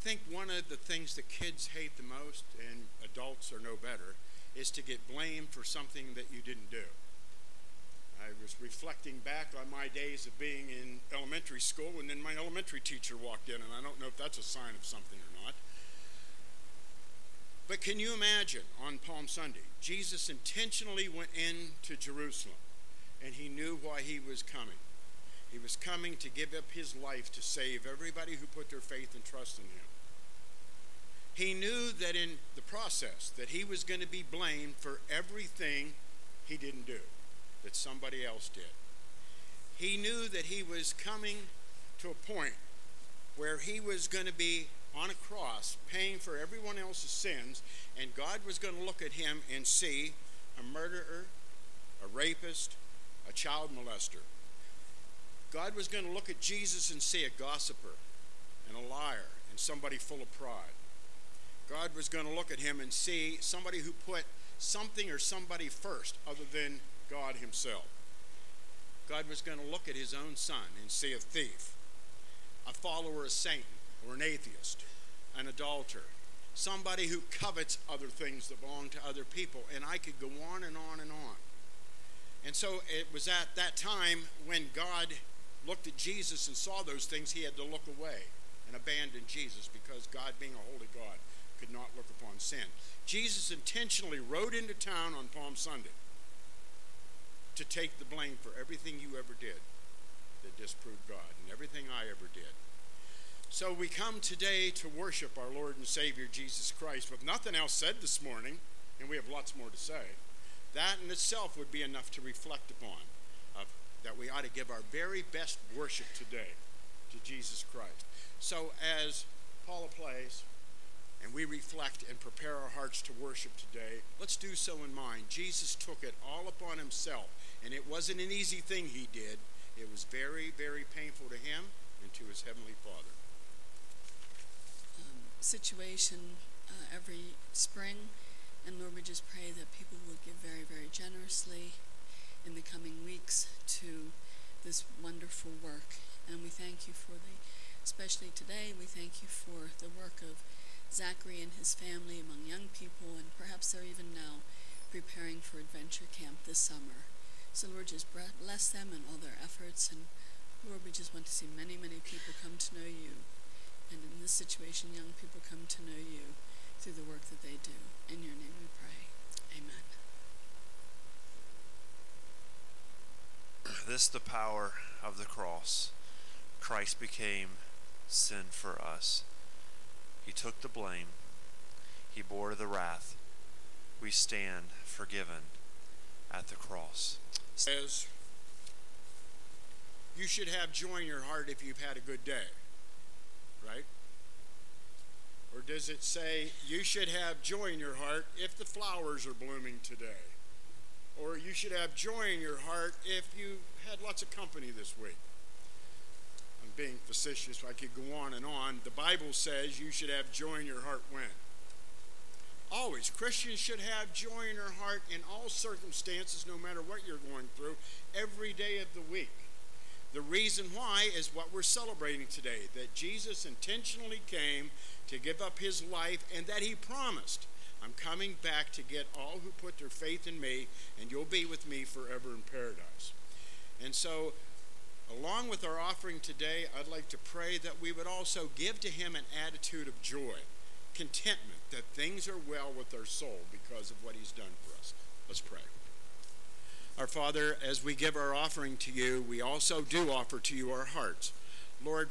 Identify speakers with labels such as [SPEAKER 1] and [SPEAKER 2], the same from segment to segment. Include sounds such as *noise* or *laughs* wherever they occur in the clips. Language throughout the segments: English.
[SPEAKER 1] think one of the things that kids hate the most, and adults are no better, is to get blamed for something that you didn't do. I was reflecting back on my days of being in elementary school, and then my elementary teacher walked in, and I don't know if that's a sign of something or not. But can you imagine on Palm Sunday, Jesus intentionally went into Jerusalem, and he knew why he was coming. He was coming to give up his life to save everybody who put their faith and trust in him. He knew that in the process that he was going to be blamed for everything he didn't do, that somebody else did. He knew that he was coming to a point where he was going to be on a cross paying for everyone else's sins, and God was going to look at him and see a murderer, a rapist, a child molester. God was going to look at Jesus and see a gossiper and a liar and somebody full of pride. God was going to look at him and see somebody who put something or somebody first other than God himself. God was going to look at his own son and see a thief, a follower of Satan, or an atheist, an adulterer, somebody who covets other things that belong to other people. And I could go on and on and on. And so it was at that time when God looked at Jesus and saw those things, he had to look away and abandon Jesus because God, being a holy God, could not look upon sin. Jesus intentionally rode into town on Palm Sunday to take the blame for everything you ever did that disproved God and everything I ever did. So we come today to worship our Lord and Savior Jesus Christ with nothing else said this morning, and we have lots more to say. That in itself would be enough to reflect upon of, that we ought to give our very best worship today to Jesus Christ. So as Paula plays, and we reflect and prepare our hearts to worship today, let's do so in mind. Jesus took it all upon himself, and it wasn't an easy thing he did. It was very, very painful to him and to his heavenly Father.
[SPEAKER 2] Um, situation uh, every spring, and Lord, we just pray that people will give very, very generously in the coming weeks to this wonderful work. And we thank you for the, especially today, we thank you for the work of Zachary and his family among young people, and perhaps they're even now preparing for adventure camp this summer. So, Lord, just bless them and all their efforts. And, Lord, we just want to see many, many people come to know you. And in this situation, young people come to know you through the work that they do. In your name we pray. Amen.
[SPEAKER 3] This the power of the cross. Christ became sin for us. He took the blame. He bore the wrath. We stand forgiven at the cross.
[SPEAKER 1] Says, you should have joy in your heart if you've had a good day, right? Or does it say, you should have joy in your heart if the flowers are blooming today? Or you should have joy in your heart if you had lots of company this week? Being facetious, I could go on and on. The Bible says you should have joy in your heart when? Always. Christians should have joy in their heart in all circumstances, no matter what you're going through, every day of the week. The reason why is what we're celebrating today that Jesus intentionally came to give up his life and that he promised, I'm coming back to get all who put their faith in me, and you'll be with me forever in paradise. And so Along with our offering today, I'd like to pray that we would also give to Him an attitude of joy, contentment, that things are well with our soul because of what He's done for us. Let's pray. Our Father, as we give our offering to you, we also do offer to you our hearts. Lord,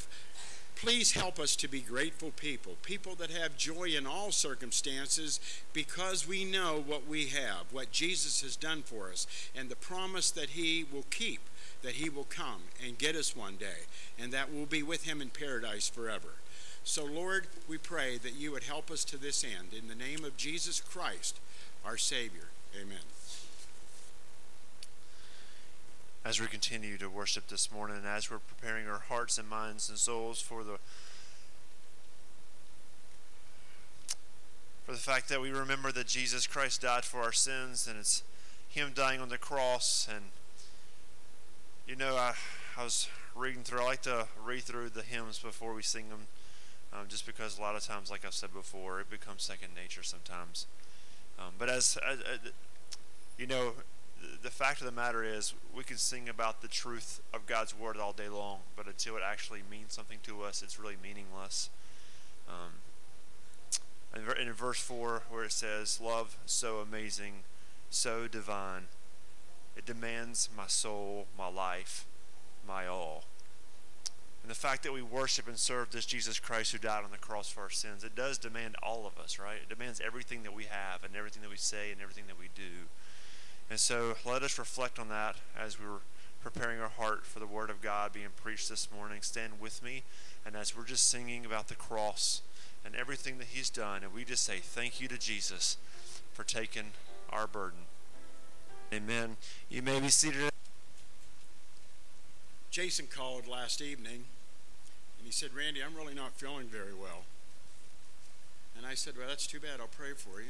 [SPEAKER 1] please help us to be grateful people, people that have joy in all circumstances because we know what we have, what Jesus has done for us, and the promise that He will keep that he will come and get us one day, and that we'll be with him in paradise forever. So, Lord, we pray that you would help us to this end. In the name of Jesus Christ, our Savior. Amen.
[SPEAKER 3] As we continue to worship this morning, as we're preparing our hearts and minds and souls for the for the fact that we remember that Jesus Christ died for our sins, and it's Him dying on the cross and you know, I, I was reading through, I like to read through the hymns before we sing them um, just because a lot of times, like I've said before, it becomes second nature sometimes. Um, but as, as, you know, the fact of the matter is, we can sing about the truth of God's word all day long, but until it actually means something to us, it's really meaningless. Um, in verse 4, where it says, Love so amazing, so divine, it demands my soul, my life, my all. And the fact that we worship and serve this Jesus Christ who died on the cross for our sins, it does demand all of us, right? It demands everything that we have and everything that we say and everything that we do. And so let us reflect on that as we're preparing our heart for the Word of God being preached this morning. Stand with me, and as we're just singing about the cross and everything that He's done, and we just say thank you to Jesus for taking our burden. Amen. You may be seated.
[SPEAKER 1] Jason called last evening and he said, Randy, I'm really not feeling very well. And I said, Well, that's too bad. I'll pray for you.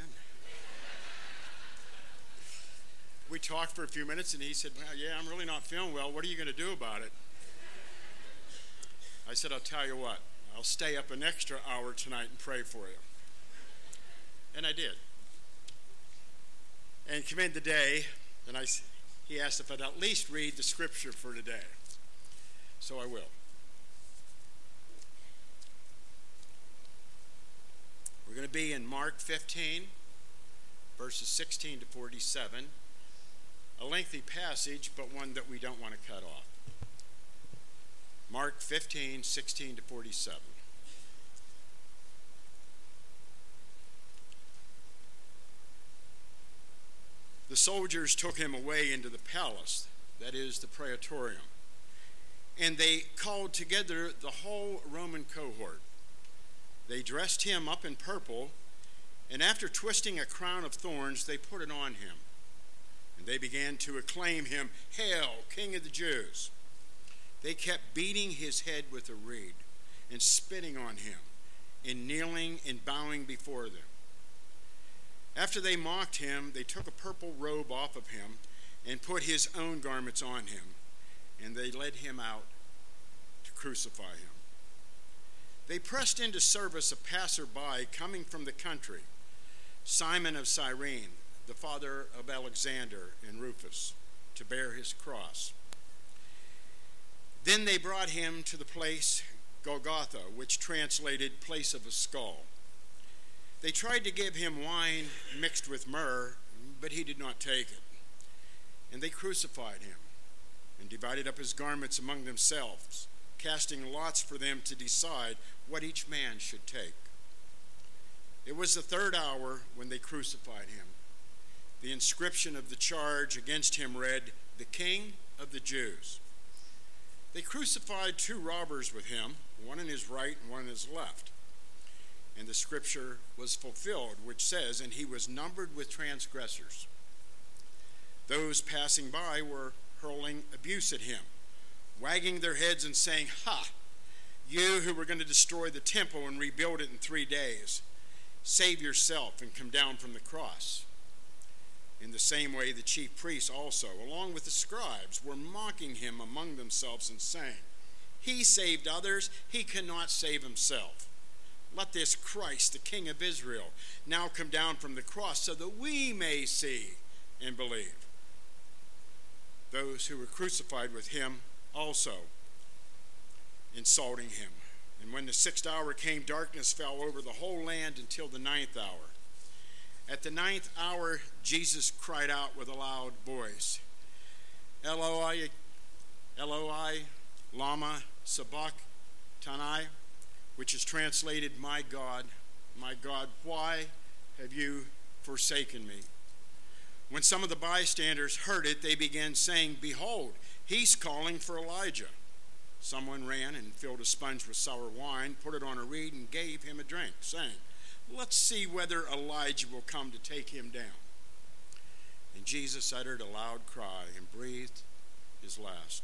[SPEAKER 1] we talked for a few minutes and he said, Well, yeah, I'm really not feeling well. What are you going to do about it? I said, I'll tell you what, I'll stay up an extra hour tonight and pray for you. And I did. And in the day, and I, he asked if I'd at least read the scripture for today. So I will. We're going to be in Mark 15, verses 16 to 47. A lengthy passage, but one that we don't want to cut off. Mark 15, 16 to 47. The soldiers took him away into the palace, that is, the praetorium and they called together the whole Roman cohort. They dressed him up in purple, and after twisting a crown of thorns, they put it on him. And they began to acclaim him, Hail, King of the Jews! They kept beating his head with a reed and spitting on him, and kneeling and bowing before them. After they mocked him, they took a purple robe off of him and put his own garments on him and they led him out to crucify him. They pressed into service a passerby coming from the country, Simon of Cyrene, the father of Alexander and Rufus, to bear his cross. Then they brought him to the place Golgotha, which translated place of a skull. They tried to give him wine mixed with myrrh, but he did not take it. And they crucified him and divided up his garments among themselves, casting lots for them to decide what each man should take. It was the third hour when they crucified him. The inscription of the charge against him read, The King of the Jews. They crucified two robbers with him, one in his right and one in his left. And the scripture was fulfilled, which says, And he was numbered with transgressors. Those passing by were hurling abuse at him, wagging their heads and saying, Ha! You who were going to destroy the temple and rebuild it in three days, save yourself and come down from the cross. In the same way, the chief priests also, along with the scribes, were mocking him among themselves and saying, He saved others, he cannot save himself. Let this Christ, the King of Israel, now come down from the cross so that we may see and believe those who were crucified with him also, insulting him. And when the sixth hour came, darkness fell over the whole land until the ninth hour. At the ninth hour, Jesus cried out with a loud voice, Eloi, Eloi, lama sabachthani, which is translated, My God, my God, why have you forsaken me? When some of the bystanders heard it, they began saying, Behold, he's calling for Elijah. Someone ran and filled a sponge with sour wine, put it on a reed, and gave him a drink, saying, Let's see whether Elijah will come to take him down. And Jesus uttered a loud cry and breathed his last.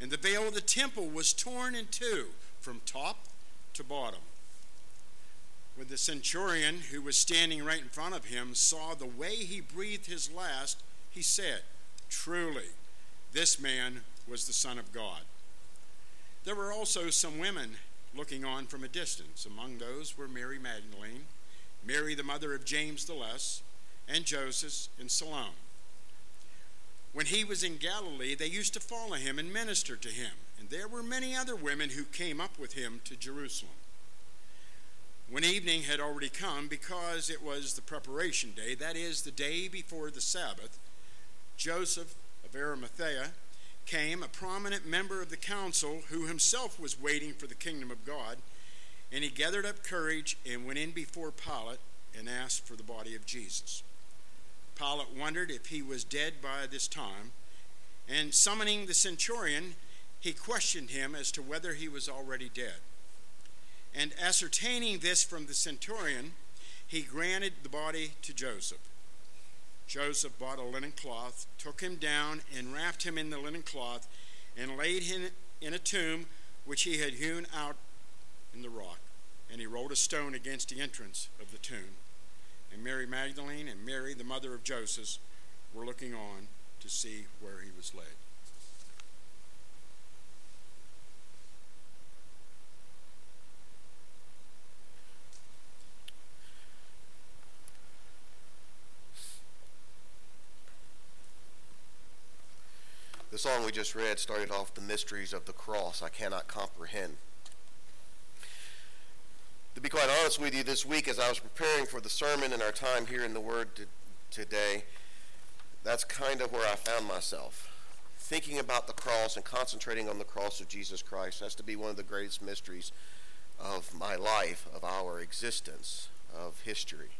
[SPEAKER 1] And the veil of the temple was torn in two from top to bottom when the centurion who was standing right in front of him saw the way he breathed his last, he said, Truly, this man was the Son of God. There were also some women looking on from a distance. Among those were Mary Magdalene, Mary the mother of James the Less, and Joseph and Salome. When he was in Galilee, they used to follow him and minister to him, and there were many other women who came up with him to Jerusalem. When evening had already come, because it was the preparation day, that is, the day before the Sabbath, Joseph of Arimathea came, a prominent member of the council who himself was waiting for the kingdom of God, and he gathered up courage and went in before Pilate and asked for the body of Jesus. Pilate wondered if he was dead by this time, and summoning the centurion, he questioned him as to whether he was already dead. And ascertaining this from the centurion, he granted the body to Joseph. Joseph bought a linen cloth, took him down, and wrapped him in the linen cloth, and laid him in a tomb which he had hewn out in the rock. And he rolled a stone against the entrance of the tomb. And Mary Magdalene and Mary, the mother of Joseph, were looking on to see where he was laid.
[SPEAKER 4] The song we just read started off the mysteries of the cross I cannot comprehend. To be quite honest with you, this week as I was preparing for the sermon and our time here in the Word to, today, that's kind of where I found myself. Thinking about the cross and concentrating on the cross of Jesus Christ has to be one of the greatest mysteries of my life, of our existence, of history.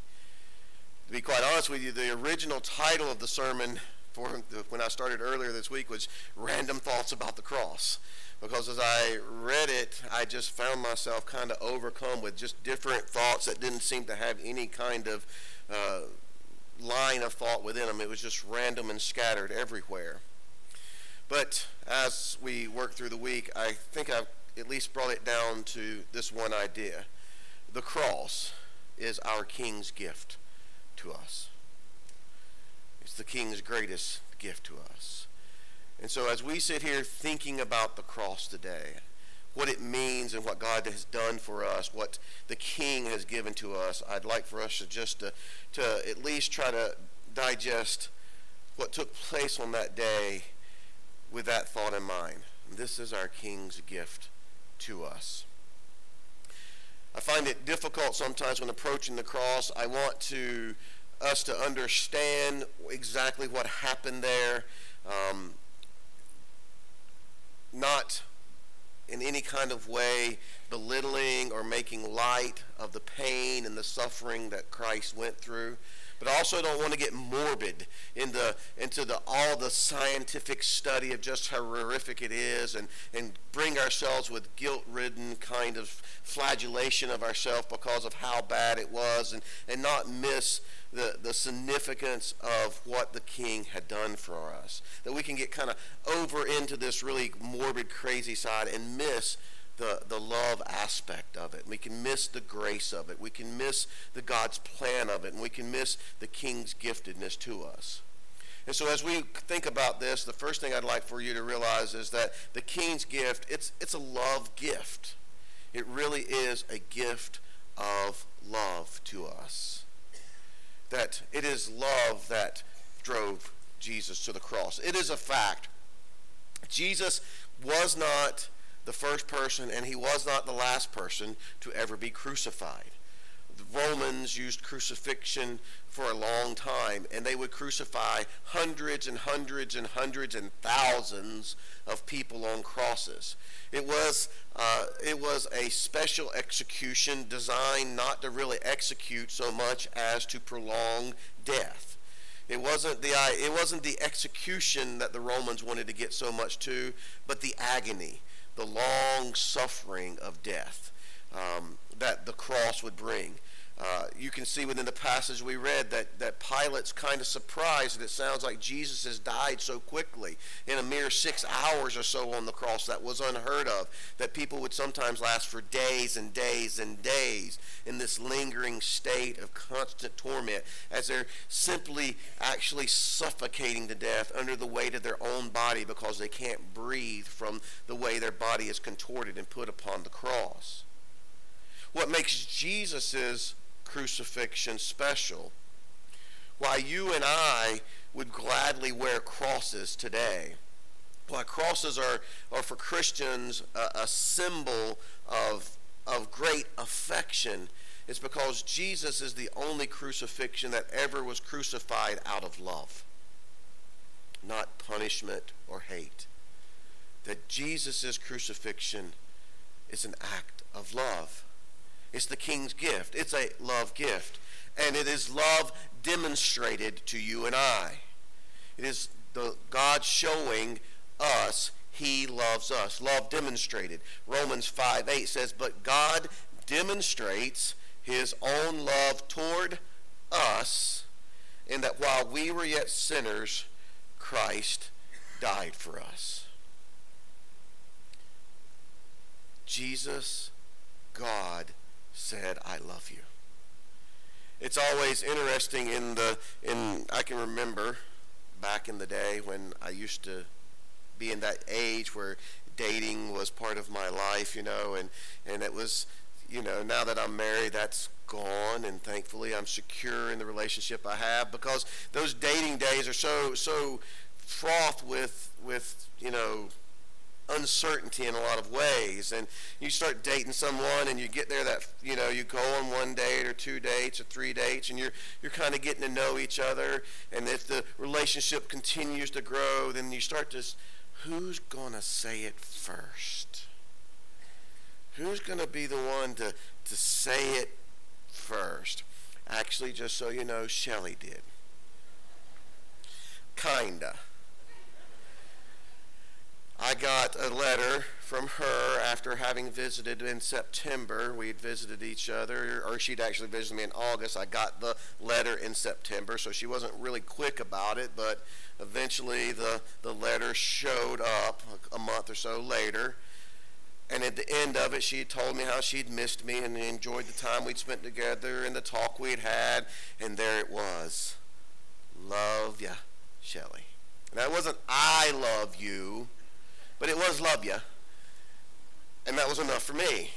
[SPEAKER 4] To be quite honest with you, the original title of the sermon for when I started earlier this week was random thoughts about the cross. Because as I read it, I just found myself kind of overcome with just different thoughts that didn't seem to have any kind of uh, line of thought within them. It was just random and scattered everywhere. But as we work through the week, I think I've at least brought it down to this one idea. The cross is our King's gift to us. It's the King's greatest gift to us. And so, as we sit here thinking about the cross today, what it means and what God has done for us, what the King has given to us, I'd like for us to just to, to at least try to digest what took place on that day with that thought in mind. This is our King's gift to us. I find it difficult sometimes when approaching the cross. I want to us to understand exactly what happened there. Um, not in any kind of way belittling or making light of the pain and the suffering that Christ went through but also don't want to get morbid in the, into the, all the scientific study of just how horrific it is and, and bring ourselves with guilt-ridden kind of flagellation of ourselves because of how bad it was and, and not miss the, the significance of what the king had done for us. That we can get kind of over into this really morbid, crazy side and miss the, the love aspect of it. We can miss the grace of it. We can miss the God's plan of it. And we can miss the King's giftedness to us. And so as we think about this, the first thing I'd like for you to realize is that the King's gift, it's, it's a love gift. It really is a gift of love to us. That it is love that drove Jesus to the cross. It is a fact. Jesus was not the first person, and he was not the last person to ever be crucified. The Romans used crucifixion for a long time, and they would crucify hundreds and hundreds and hundreds and thousands of people on crosses. It was, uh, it was a special execution designed not to really execute so much as to prolong death. It wasn't the it wasn't the execution that the Romans wanted to get so much to, but the agony the long suffering of death um, that the cross would bring. Uh, you can see within the passage we read that, that Pilate's kind of surprised that it sounds like Jesus has died so quickly in a mere six hours or so on the cross. That was unheard of, that people would sometimes last for days and days and days. in this lingering state of constant torment, as they're simply actually suffocating to death under the weight of their own body because they can't breathe from the way their body is contorted and put upon the cross. What makes Jesus' crucifixion special, why you and I would gladly wear crosses today, why crosses are, are for Christians a, a symbol of, of great affection is because Jesus is the only crucifixion that ever was crucified out of love, not punishment or hate. That Jesus' crucifixion is an act of love. It's the king's gift. It's a love gift. And it is love demonstrated to you and I. It is the God showing us he loves us. Love demonstrated. Romans 5 8 says, But God demonstrates his own love toward us in that while we were yet sinners, Christ died for us. Jesus, God, said, I love you. It's always interesting in the in I can remember back in the day when I used to be in that age where dating was part of my life, you know, and and it was, you know, now that I'm married, that's gone, and thankfully I'm secure in the relationship I have because those dating days are so so fraught with with you know uncertainty in a lot of ways. And you start dating someone and you get there that, you know, you go on one date or two dates or three dates and you're, you're kind of getting to know each other. And if the relationship continues to grow, then you start to, who's to say it first? Who's to be the one to, to say it first? Actually, just so you know, Shelly did. Kinda. I got a letter from her after having visited in September. We'd visited each other, or she'd actually visited me in August. I got the letter in September, so she wasn't really quick about it, but eventually the, the letter showed up a, month or so later. And at the end of it, she had told me how she'd missed me and enjoyed the time we'd spent together and the talk we'd had. And there it was. Love ya, Shelly. And that wasn't I love you but it was love you. And that was enough for me.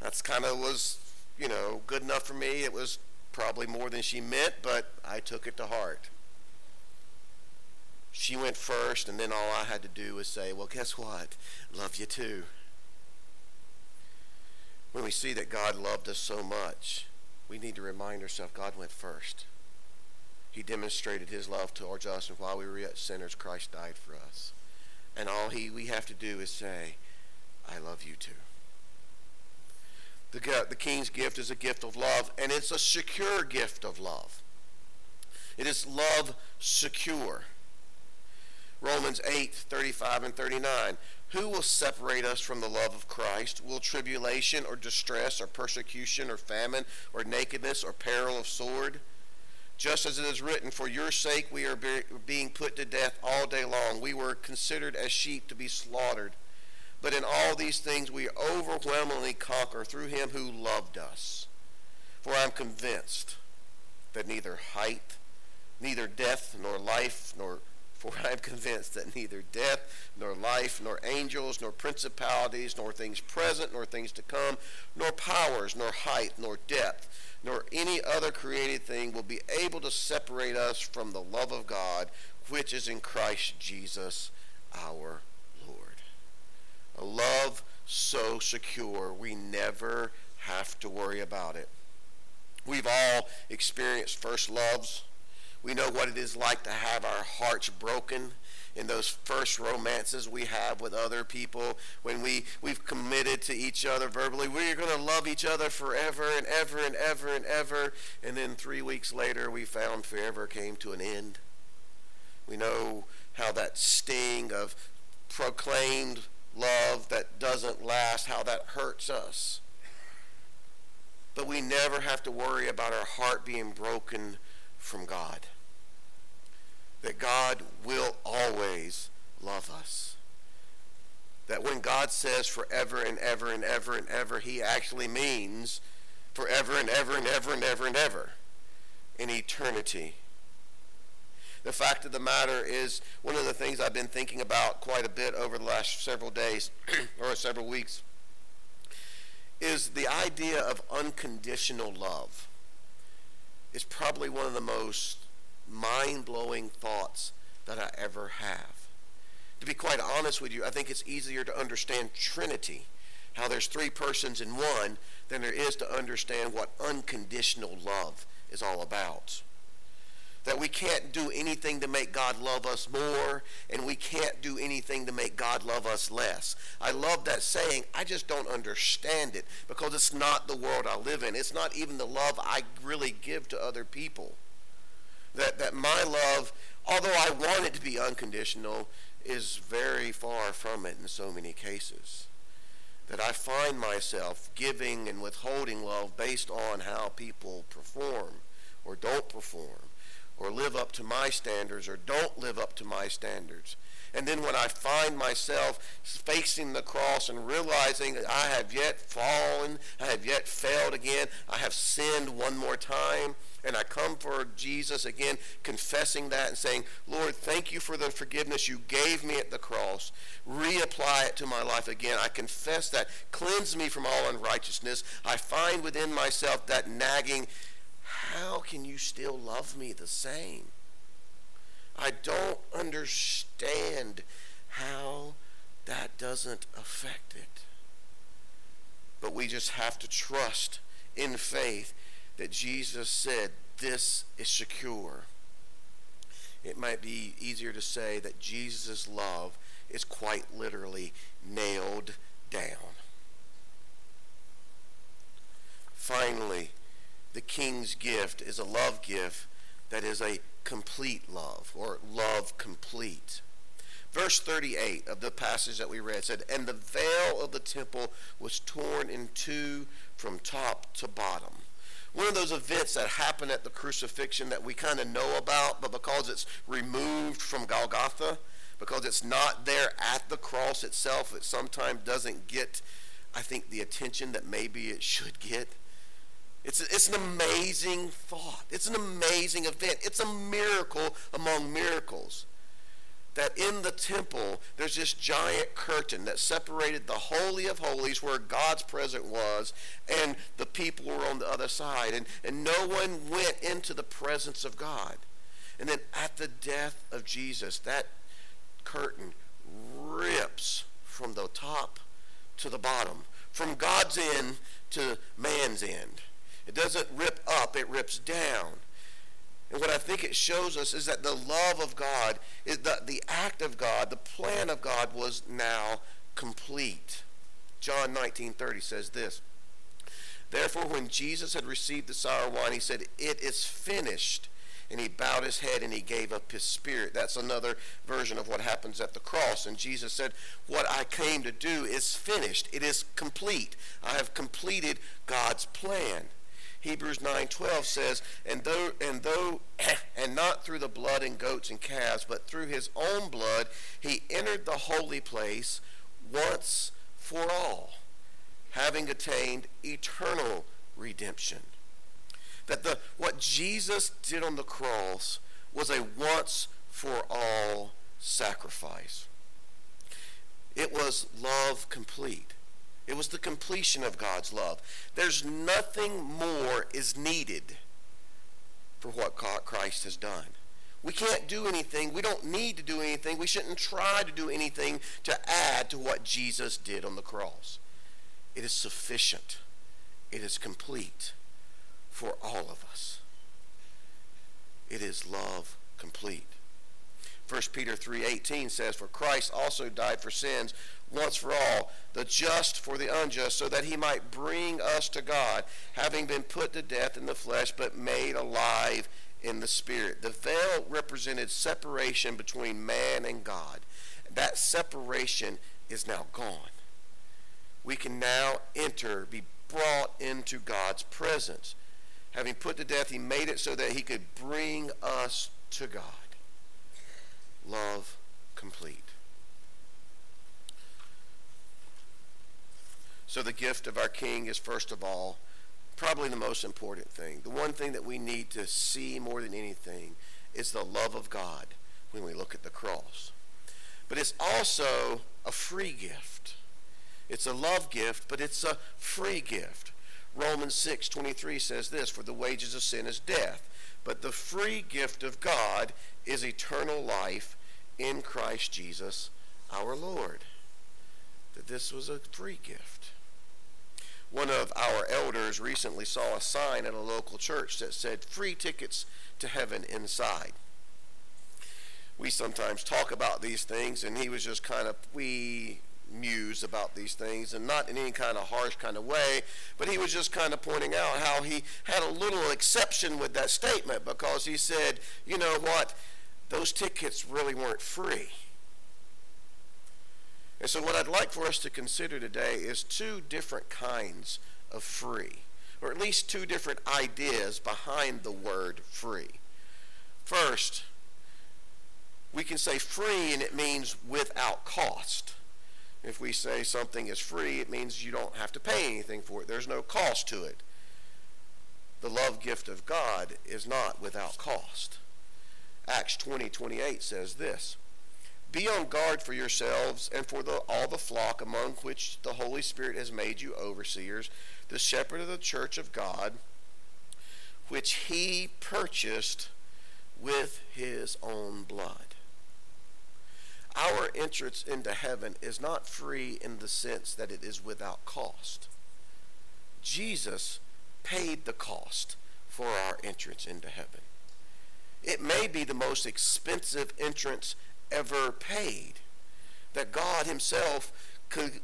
[SPEAKER 4] That's kind of was, you know, good enough for me. It was probably more than she meant, but I took it to heart. She went first, and then all I had to do was say, well, guess what? Love you too. When we see that God loved us so much, we need to remind ourselves God went first. He demonstrated his love towards us, and while we were yet sinners, Christ died for us. And all he we have to do is say, I love you too. The, the king's gift is a gift of love, and it's a secure gift of love. It is love secure. Romans 8, 35 and 39. Who will separate us from the love of Christ? Will tribulation or distress or persecution or famine or nakedness or peril of sword? Just as it is written, For your sake we are be- being put to death all day long. We were considered as sheep to be slaughtered. But in all these things we overwhelmingly conquer through him who loved us. For I am convinced that neither height, neither death, nor life, nor *laughs* for I am convinced that neither death, nor life, nor angels, nor principalities, nor things present, nor things to come, nor powers, nor height, nor depth, nor any other created thing will be able to separate us from the love of God which is in Christ Jesus our Lord. A love so secure we never have to worry about it. We've all experienced first loves. We know what it is like to have our hearts broken in those first romances we have with other people when we, we've committed to each other verbally. We're going to love each other forever and ever and ever and ever. And then three weeks later, we found forever came to an end. We know how that sting of proclaimed love that doesn't last, how that hurts us. But we never have to worry about our heart being broken from God that God will always love us. That when God says forever and ever and ever and ever, he actually means forever and ever and ever and ever and ever in eternity. The fact of the matter is, one of the things I've been thinking about quite a bit over the last several days *clears throat* or several weeks is the idea of unconditional love. Is probably one of the most mind blowing thoughts that I ever have. To be quite honest with you, I think it's easier to understand Trinity, how there's three persons in one, than there is to understand what unconditional love is all about. That we can't do anything to make God love us more, and we can't do anything to make God love us less. I love that saying. I just don't understand it because it's not the world I live in. It's not even the love I really give to other people. That, that my love, although I want it to be unconditional, is very far from it in so many cases. That I find myself giving and withholding love based on how people perform or don't perform or live up to my standards or don't live up to my standards. And then when I find myself facing the cross and realizing that I have yet fallen, I have yet failed again, I have sinned one more time, and I come for Jesus again, confessing that and saying, Lord, thank you for the forgiveness you gave me at the cross. Reapply it to my life again. I confess that. Cleanse me from all unrighteousness. I find within myself that nagging, how can you still love me the same? I don't understand how that doesn't affect it. But we just have to trust in faith that Jesus said, This is secure. It might be easier to say that Jesus' love is quite literally nailed down. Finally, the king's gift is a love gift that is a complete love or love complete. Verse 38 of the passage that we read said, And the veil of the temple was torn in two from top to bottom. One of those events that happen at the crucifixion that we kind of know about, but because it's removed from Golgotha, because it's not there at the cross itself, it sometimes doesn't get, I think, the attention that maybe it should get. It's, it's an amazing thought. It's an amazing event. It's a miracle among miracles. That in the temple, there's this giant curtain that separated the Holy of Holies, where God's presence was, and the people were on the other side. And, and no one went into the presence of God. And then at the death of Jesus, that curtain rips from the top to the bottom, from God's end to man's end. It doesn't rip up, it rips down. And what I think it shows us is that the love of God, the, the act of God, the plan of God was now complete. John 19:30 says this. Therefore, when Jesus had received the sour wine, he said, It is finished. And he bowed his head and he gave up his spirit. That's another version of what happens at the cross. And Jesus said, What I came to do is finished. It is complete. I have completed God's plan. Hebrews 9:12 says, "And though and though *clears throat* and not through the blood and goats and calves, but through his own blood he entered the holy place once for all, having attained eternal redemption." That the what Jesus did on the cross was a once for all sacrifice. It was love complete. It was the completion of God's love. There's nothing more is needed for what Christ has done. We can't do anything. We don't need to do anything. We shouldn't try to do anything to add to what Jesus did on the cross. It is sufficient. It is complete for all of us. It is love complete. 1 Peter 3:18 says for Christ also died for sins once for all, the just for the unjust, so that he might bring us to God, having been put to death in the flesh, but made alive in the spirit. The veil represented separation between man and God. That separation is now gone. We can now enter, be brought into God's presence. Having put to death, he made it so that he could bring us to God. Love complete. So the gift of our King is first of all probably the most important thing, the one thing that we need to see more than anything, is the love of God when we look at the cross. But it's also a free gift. It's a love gift, but it's a free gift. Romans 6:23 says this, for the wages of sin is death, but the free gift of God is eternal life in Christ Jesus our Lord. That this was a free gift. One of our elders recently saw a sign at a local church that said free tickets to heaven inside we sometimes talk about these things, and he was just kind of, we muse about these things, and not in any kind of harsh kind of way, but he was just kind of pointing out how he had a little exception with that statement because he said, you know what, those tickets really weren't free. And so, what I'd like for us to consider today is two different kinds of free, or at least two different ideas behind the word free. First, we can say free and it means without cost. If we say something is free, it means you don't have to pay anything for it. There's no cost to it. The love gift of God is not without cost. Acts 20, 28 says this Be on guard for yourselves and for the, all the flock among which the Holy Spirit has made you overseers, the shepherd of the church of God, which he purchased with his own blood. Our entrance into heaven is not free in the sense that it is without cost. Jesus paid the cost for our entrance into heaven. It may be the most expensive entrance ever paid. That God Himself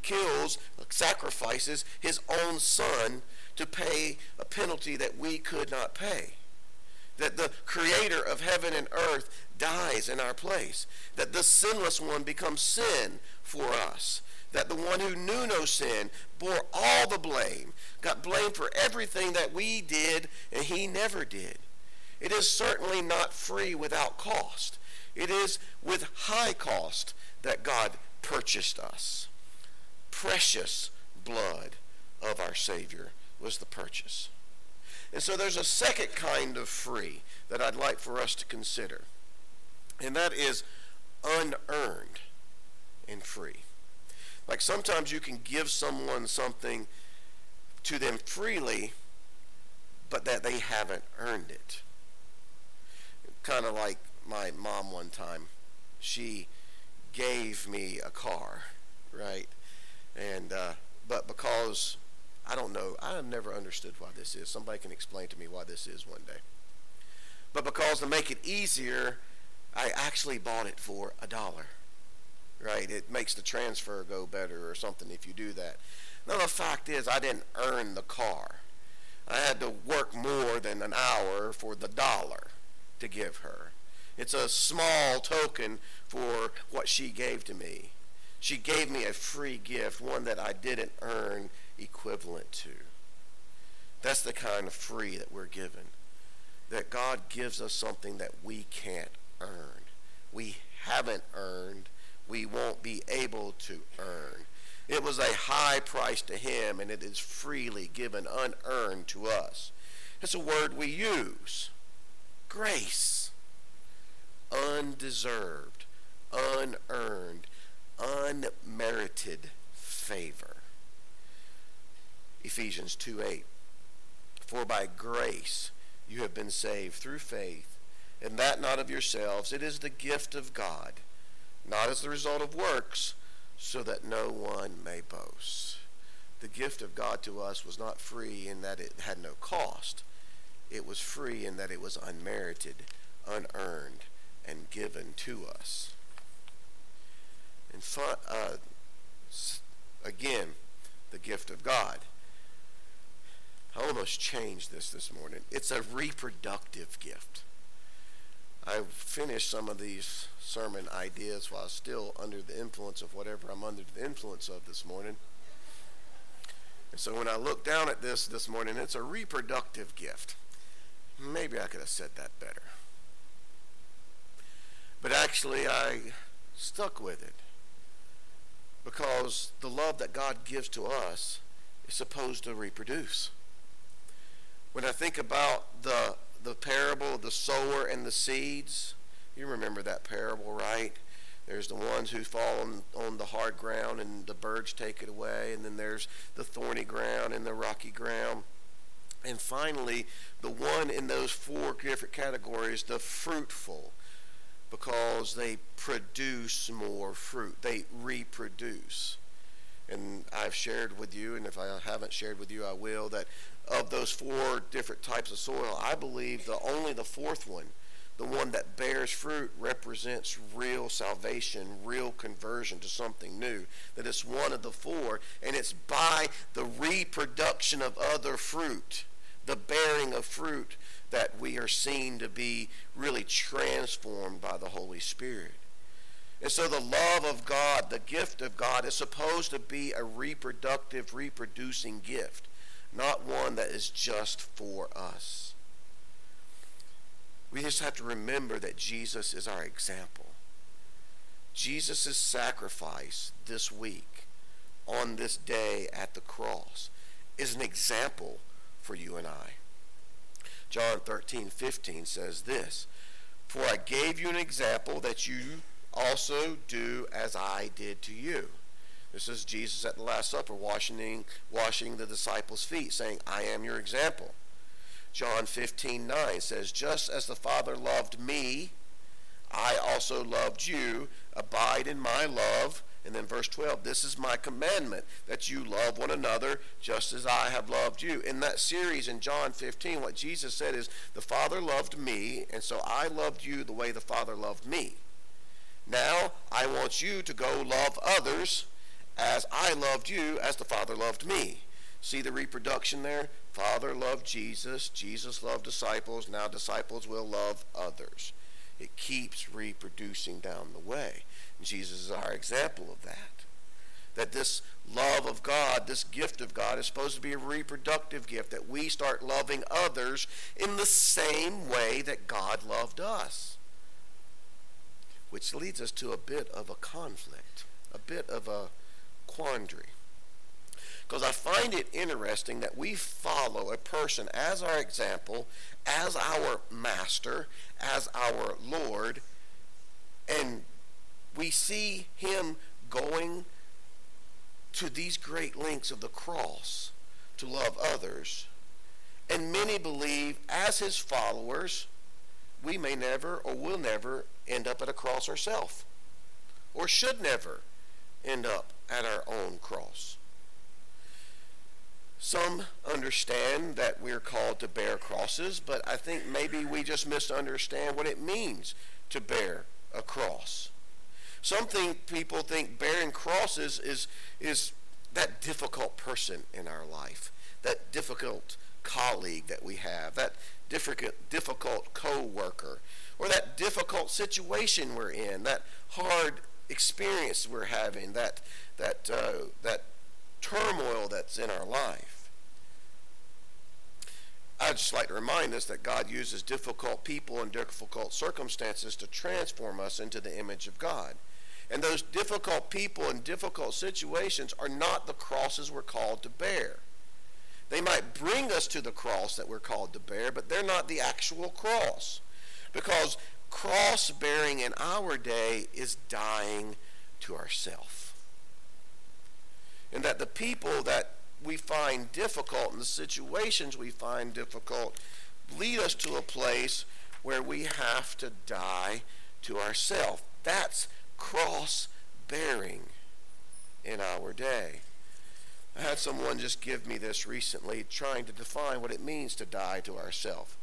[SPEAKER 4] kills, sacrifices His own Son to pay a penalty that we could not pay that the creator of heaven and earth dies in our place, that the sinless one becomes sin for us, that the one who knew no sin bore all the blame, got blamed for everything that we did and he never did. It is certainly not free without cost. It is with high cost that God purchased us. Precious blood of our Savior was the purchase. And so there's a second kind of free that I'd like for us to consider, and that is unearned and free. Like sometimes you can give someone something to them freely, but that they haven't earned it. Kind of like my mom one time. She gave me a car, right? And uh, but because I don't know. I have never understood why this is. Somebody can explain to me why this is one day. But because to make it easier, I actually bought it for a dollar. Right? It makes the transfer go better or something if you do that. Now, the fact is, I didn't earn the car. I had to work more than an hour for the dollar to give her. It's a small token for what she gave to me. She gave me a free gift, one that I didn't earn equivalent to. That's the kind of free that we're given. That God gives us something that we can't earn. We haven't earned. We won't be able to earn. It was a high price to him, and it is freely given, unearned to us. It's a word we use grace. Undeserved, unearned, unmerited favor. Ephesians 2 8. For by grace you have been saved through faith, and that not of yourselves. It is the gift of God, not as the result of works, so that no one may boast. The gift of God to us was not free in that it had no cost. It was free in that it was unmerited, unearned, and given to us. And uh, again, the gift of God. I almost changed this this morning. It's a reproductive gift. I finished some of these sermon ideas while still under the influence of whatever I'm under the influence of this morning. And so when I look down at this this morning, it's a reproductive gift. Maybe I could have said that better. But actually, I stuck with it because the love that God gives to us is supposed to reproduce. When I think about the the parable of the sower and the seeds. You remember that parable, right? There's the ones who fall on, on the hard ground and the birds take it away, and then there's the thorny ground and the rocky ground. And finally, the one in those four different categories, the fruitful, because they produce more fruit. They reproduce. And I've shared with you, and if I haven't shared with you, I will, that of those four different types of soil, I believe the only the fourth one, the one that bears fruit, represents real salvation, real conversion to something new. That it's one of the four, and it's by the reproduction of other fruit, the bearing of fruit, that we are seen to be really transformed by the Holy Spirit. And so the love of God, the gift of God, is supposed to be a reproductive, reproducing gift not one that is just for us. We just have to remember that Jesus is our example. Jesus' sacrifice this week, on this day at the cross, is an example for you and I. John 13, 15 says this For I gave you an example that you also do as I did to you. This is Jesus at the Last Supper washing, washing the disciples' feet, saying, I am your example. John 15, 9 says, Just as the Father loved me, I also loved you. Abide in my love. And then verse 12, this is my commandment, that you love one another just as I have loved you. In that series in John 15, what Jesus said is, the Father loved me, and so I loved you the way the Father loved me. Now I want you to go love others as I loved you, as the Father loved me. See the reproduction there? Father loved Jesus, Jesus loved disciples, now disciples will love others. It keeps reproducing down the way. Jesus is our example of that. That this love of God, this gift of God, is supposed to be a reproductive gift, that we start loving others in the same way that God loved us. Which leads us to a bit of a conflict, a bit of a quandary. Because I find it interesting that we follow a person as our example, as our master, as our Lord, and we see him going to these great lengths of the cross to love others. And many believe, as his followers, we may never or will never end up at a cross ourselves, or should never end up at our own cross. Some understand that we're called to bear crosses, but I think maybe we just misunderstand what it means to bear a cross. Some think, people think bearing crosses is, is that difficult person in our life, that difficult colleague that we have, that difficult, difficult co-worker, or that difficult situation we're in, that hard experience we're having, that that uh, that turmoil that's in our life. I'd just like to remind us that God uses difficult people and difficult circumstances to transform us into the image of God. And those difficult people and difficult situations are not the crosses we're called to bear. They might bring us to the cross that we're called to bear, but they're not the actual cross. Because cross bearing in our day is dying to ourself. And that the people that we find difficult and the situations we find difficult lead us to a place where we have to die to ourselves. That's cross bearing in our day. I had someone just give me this recently, trying to define what it means to die to ourselves.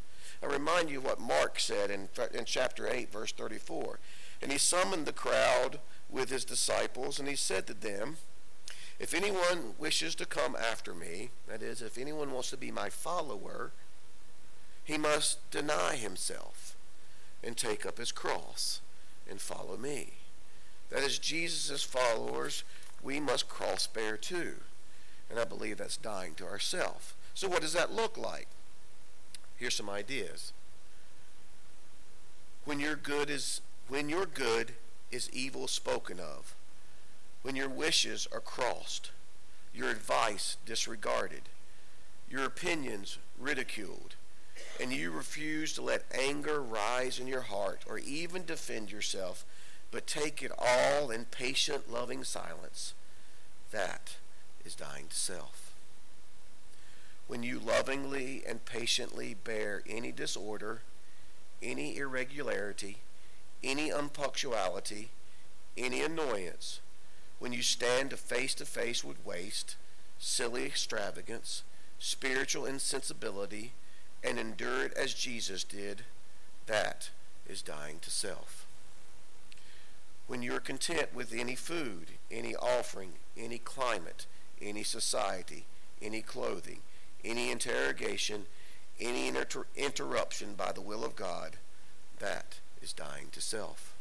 [SPEAKER 4] I remind you what Mark said in, in chapter 8, verse 34. And he summoned the crowd with his disciples, and he said to them, If anyone wishes to come after me, that is, if anyone wants to be my follower, he must deny himself and take up his cross and follow me. That is, Jesus' followers, we must cross bear too. And I believe that's dying to ourself. So what does that look like? Here's some ideas. When your good is when your good is evil spoken of, when your wishes are crossed, your advice disregarded, your opinions ridiculed, and you refuse to let anger rise in your heart or even defend yourself, but take it all in patient, loving silence, that is dying to self. When you lovingly and patiently bear any disorder, any irregularity, any unpunctuality, any annoyance, when you stand face to face with waste, silly extravagance, spiritual insensibility, and endure it as Jesus did, that is dying to self. When you are content with any food, any offering, any climate, any society, any clothing, any interrogation, any inter- interruption by the will of God, that is dying to self.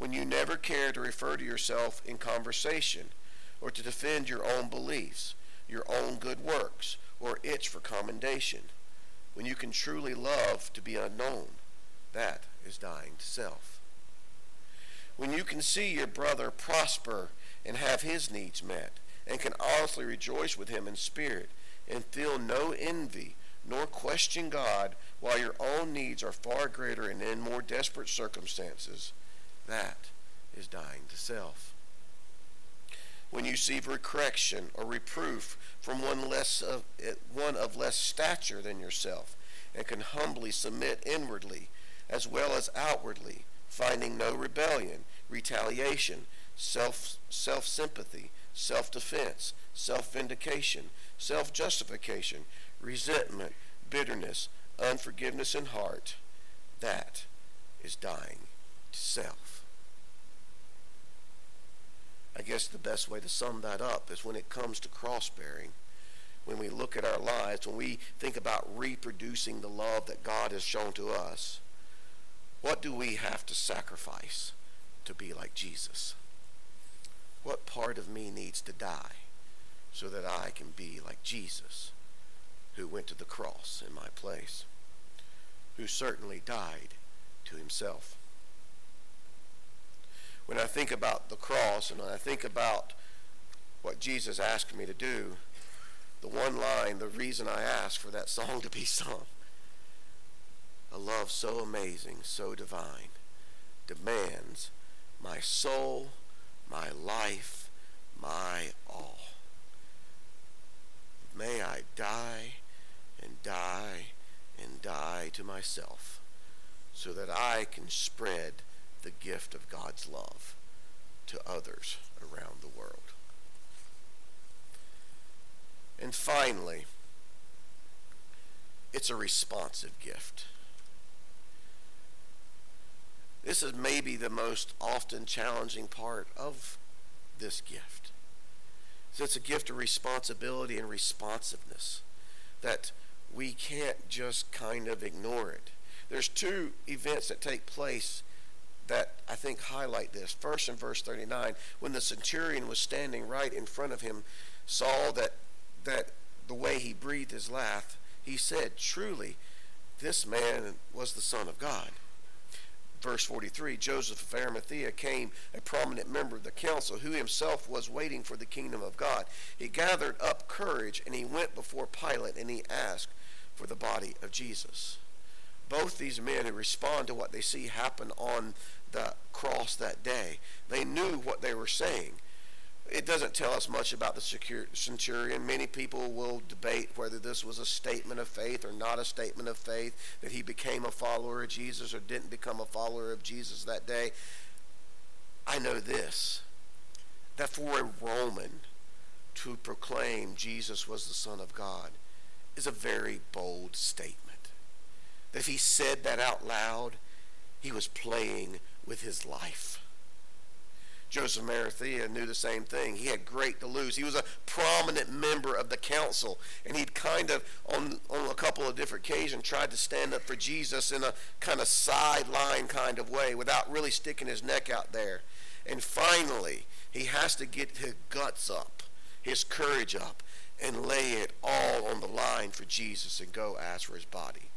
[SPEAKER 4] When you never care to refer to yourself in conversation or to defend your own beliefs, your own good works, or itch for commendation, when you can truly love to be unknown, that is dying to self. When you can see your brother prosper and have his needs met, and can honestly rejoice with him in spirit, and feel no envy nor question God while your own needs are far greater and in more desperate circumstances, that is dying to self. When you see correction or reproof from one, less of, one of less stature than yourself, and can humbly submit inwardly as well as outwardly, finding no rebellion, retaliation, self self sympathy, self defense, self vindication, self justification, resentment, bitterness, unforgiveness in heart, that is dying to self. I guess the best way to sum that up is when it comes to cross bearing, when we look at our lives, when we think about reproducing the love that God has shown to us, what do we have to sacrifice to be like Jesus? What part of me needs to die so that I can be like Jesus, who went to the cross in my place, who certainly died to himself? When I think about the cross and I think about what Jesus asked me to do, the one line, the reason I asked for that song to be sung, a love so amazing, so divine, demands my soul, my life, my all. May I die and die and die to myself so that I can spread the gift of God's love to others around the world. And finally, it's a responsive gift. This is maybe the most often challenging part of this gift. So it's a gift of responsibility and responsiveness that we can't just kind of ignore it. There's two events that take place that I think highlight this. First, in verse 39, when the centurion was standing right in front of him, saw that that the way he breathed his laugh, he said, "Truly, this man was the Son of God." verse 43 Joseph of Arimathea came, a prominent member of the council, who himself was waiting for the kingdom of God. He gathered up courage and he went before Pilate and he asked for the body of Jesus. Both these men who respond to what they see happen on the cross that day, they knew what they were saying it doesn't tell us much about the centurion. Many people will debate whether this was a statement of faith or not a statement of faith, that he became a follower of Jesus or didn't become a follower of Jesus that day. I know this that for a Roman to proclaim Jesus was the Son of God is a very bold statement. That if he said that out loud, he was playing with his life. Joseph Arimathea knew the same thing. He had great to lose. He was a prominent member of the council, and he'd kind of, on, on a couple of different occasions, tried to stand up for Jesus in a kind of sideline kind of way without really sticking his neck out there. And finally, he has to get his guts up, his courage up, and lay it all on the line for Jesus and go ask for his body.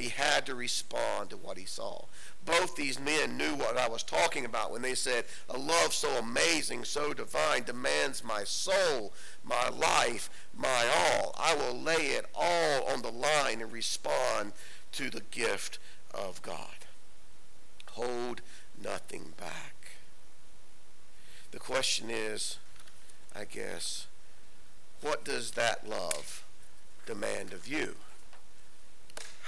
[SPEAKER 4] He had to respond to what he saw. Both these men knew what I was talking about when they said, A love so amazing, so divine, demands my soul, my life, my all. I will lay it all on the line and respond to the gift of God. Hold nothing back. The question is, I guess, what does that love demand of you?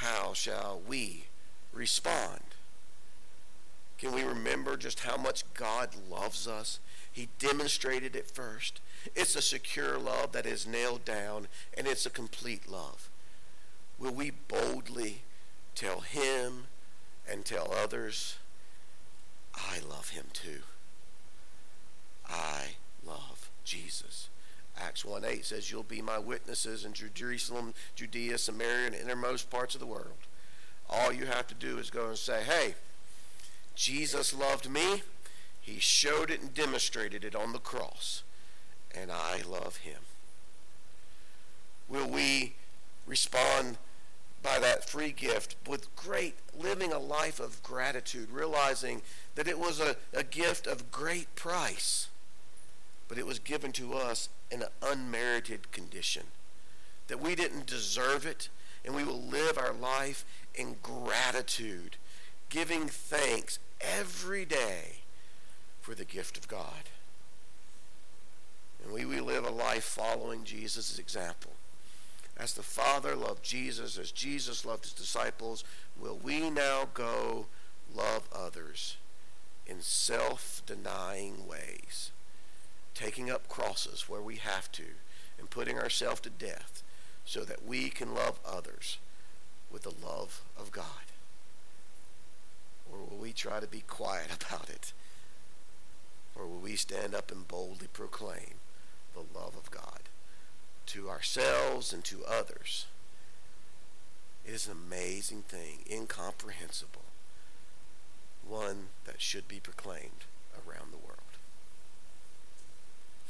[SPEAKER 4] How shall we respond? Can we remember just how much God loves us? He demonstrated it first. It's a secure love that is nailed down, and it's a complete love. Will we boldly tell him and tell others, I love him too? I love Jesus. Acts 1 8 says, You'll be my witnesses in Jerusalem, Judea, Samaria, and innermost parts of the world. All you have to do is go and say, Hey, Jesus loved me. He showed it and demonstrated it on the cross. And I love him. Will we respond by that free gift with great living a life of gratitude, realizing that it was a, a gift of great price, but it was given to us in an unmerited condition, that we didn't deserve it, and we will live our life in gratitude, giving thanks every day for the gift of God. And we, we live a life following Jesus' example. As the Father loved Jesus, as Jesus loved his disciples, will we now go love others in self denying ways, taking up crosses where we have to, and putting ourselves to death so that we can love others with the love of God? Or will we try to be quiet *laughs* about it? Or will we stand up and boldly proclaim the love of God to ourselves and to others? It is an amazing thing, incomprehensible, one that should be proclaimed around the world.